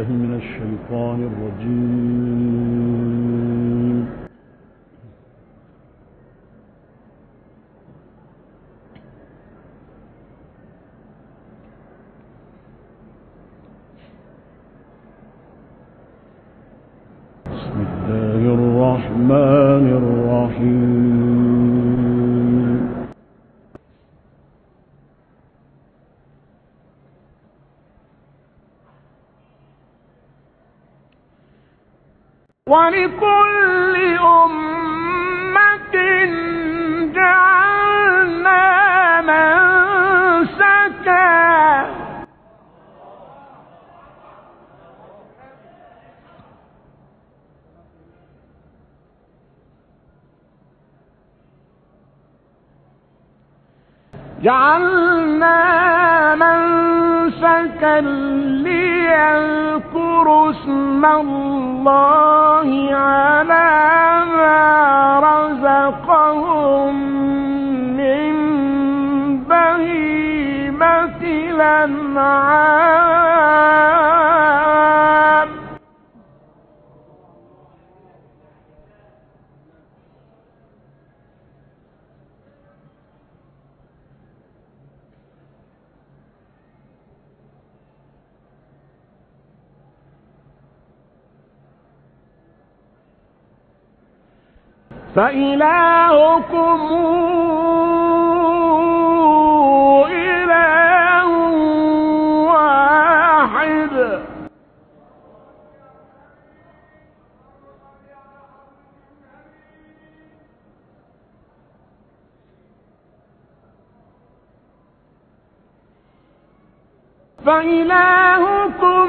بالله من الشيطان الرجيم. ولكل أمة جعلنا منسكا جعلنا منسكا ليذكروا اسم الله على ما رزقهم من بهيمة الأنعام فإلهكم إله واحد. فإلهكم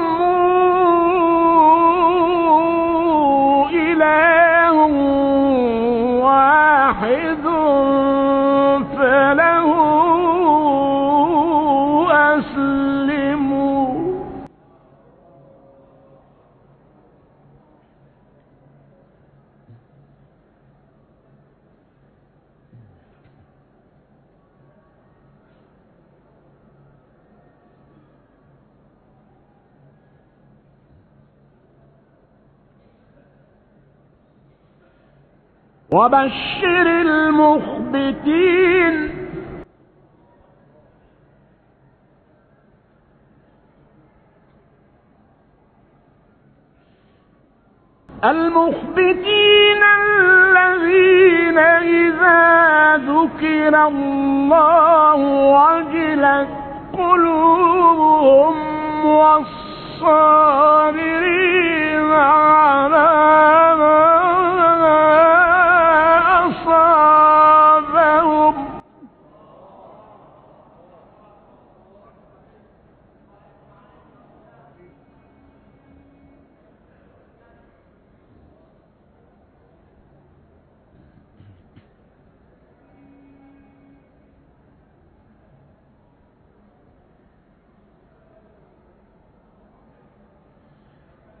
وبشر المخبتين. المخبتين الذين إذا ذكر الله وجلت قلوبهم والصابرين على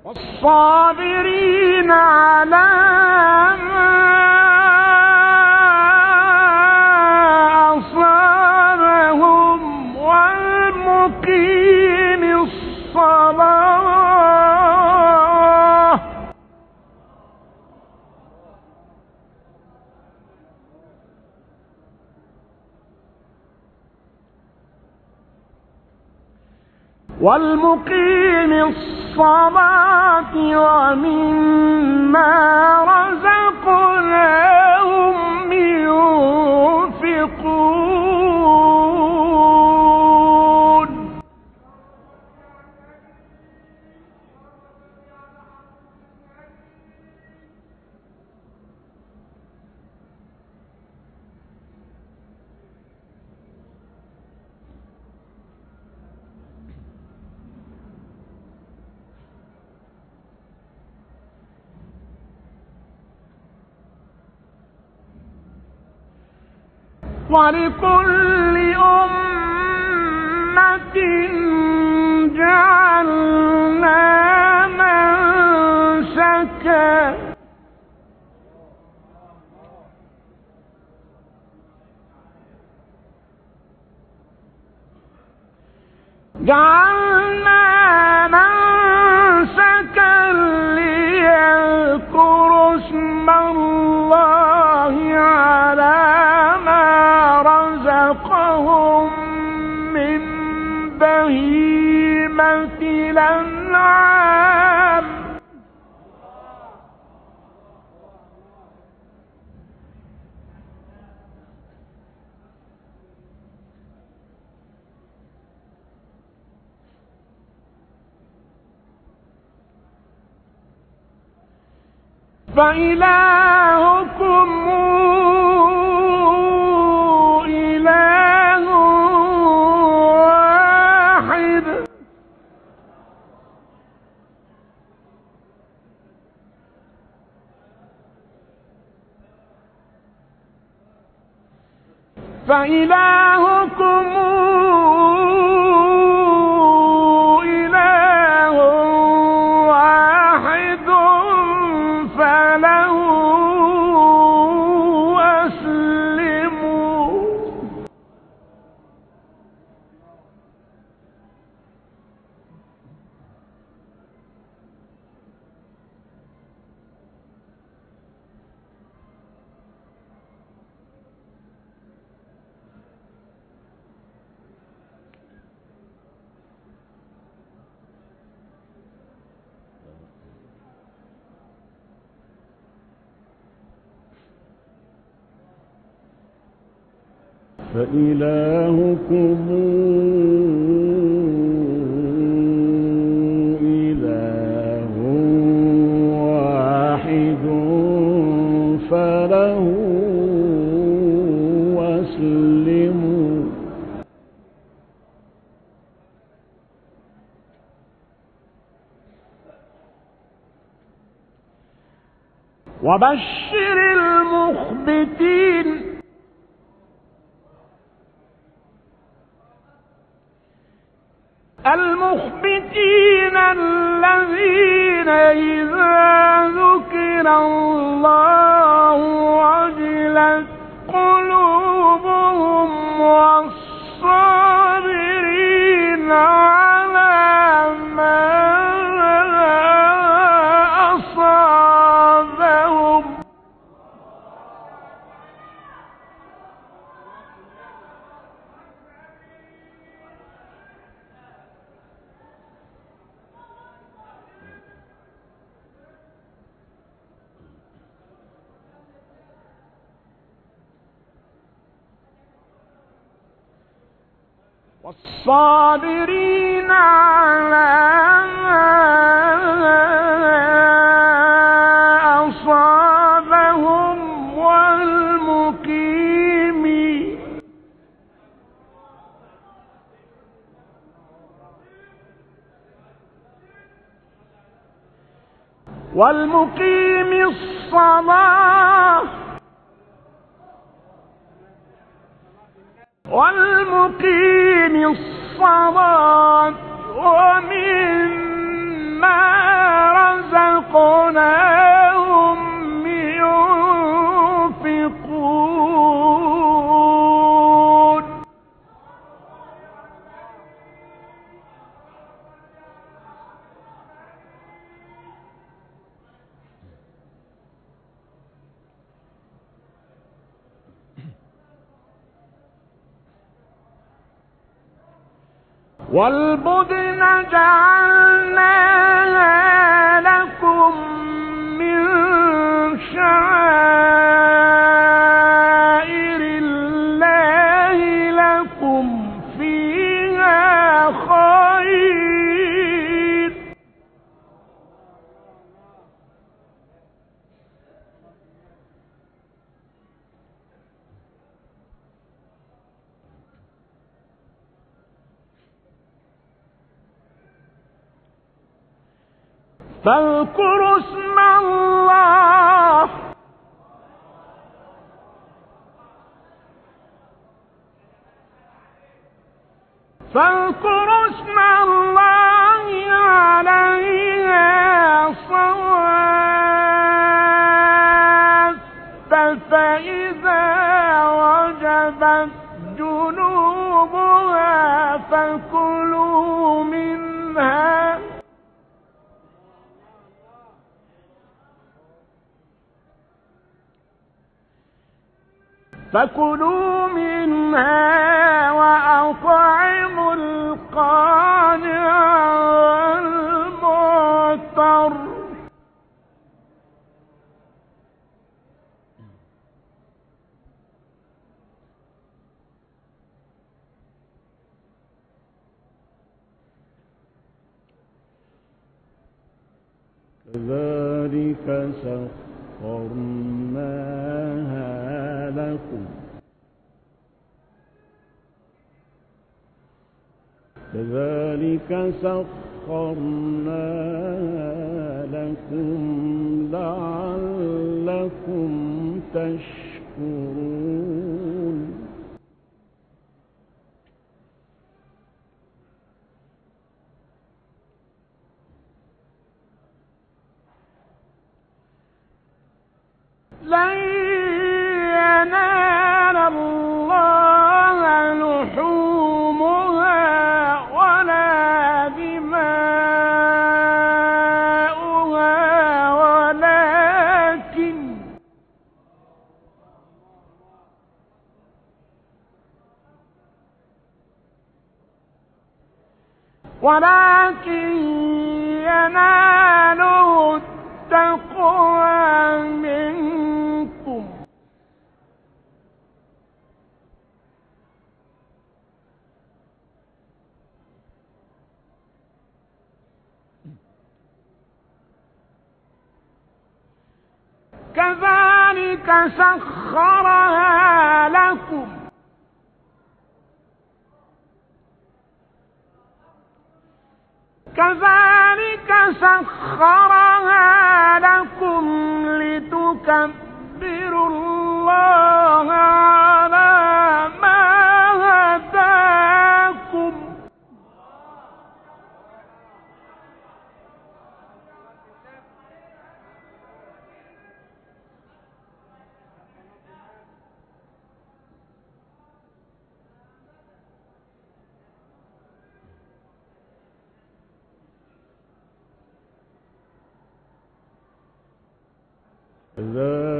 والصابرين على والمقيم الصلاة ومما رزقناهم ولكل أمة جعلنا منسكا جعلنا فإلهكم إله واحد. فإلهكم فإلهكم إله واحد فله أسلموا وبشر المخبتين والصابرين على ما أصابهم والمقيم. والمقيم الصلاة. والمقيم الصلاة ومما والبدن جعلناها فاذكروا اسم الله. فاذكروا فكلوا منها وأطعموا القانع والمعتر. كذلك سخر سخرناها لكم كذلك سخرناها لكم لعلكم تشكرون ربا كذلك سخرها لكم. كذلك سخرها لكم لتكبروا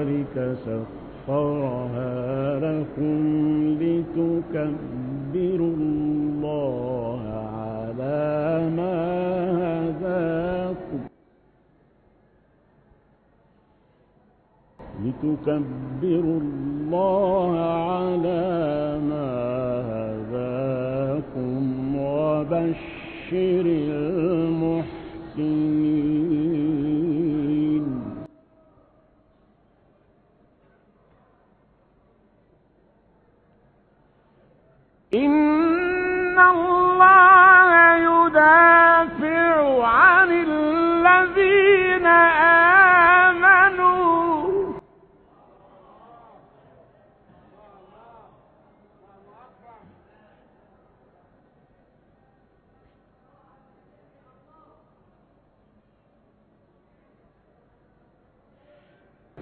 كذلك سخرها لكم لتكبروا الله على ما هداكم. لتكبروا الله على ما هداكم وبشر المحسنين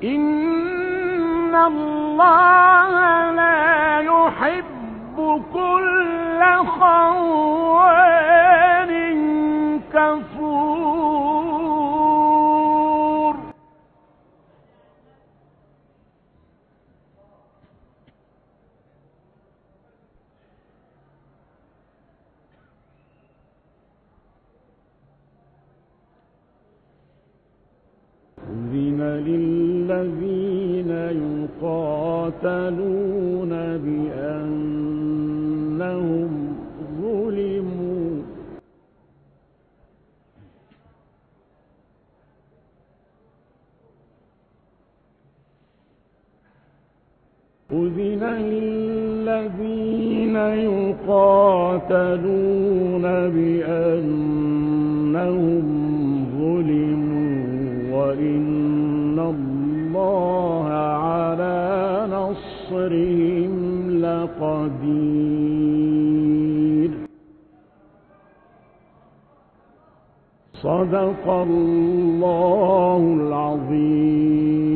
إن الله للذين يقاتلون بأنهم ظلموا. أذن للذين يقاتلون بأنهم لقدير صدق الله العظيم.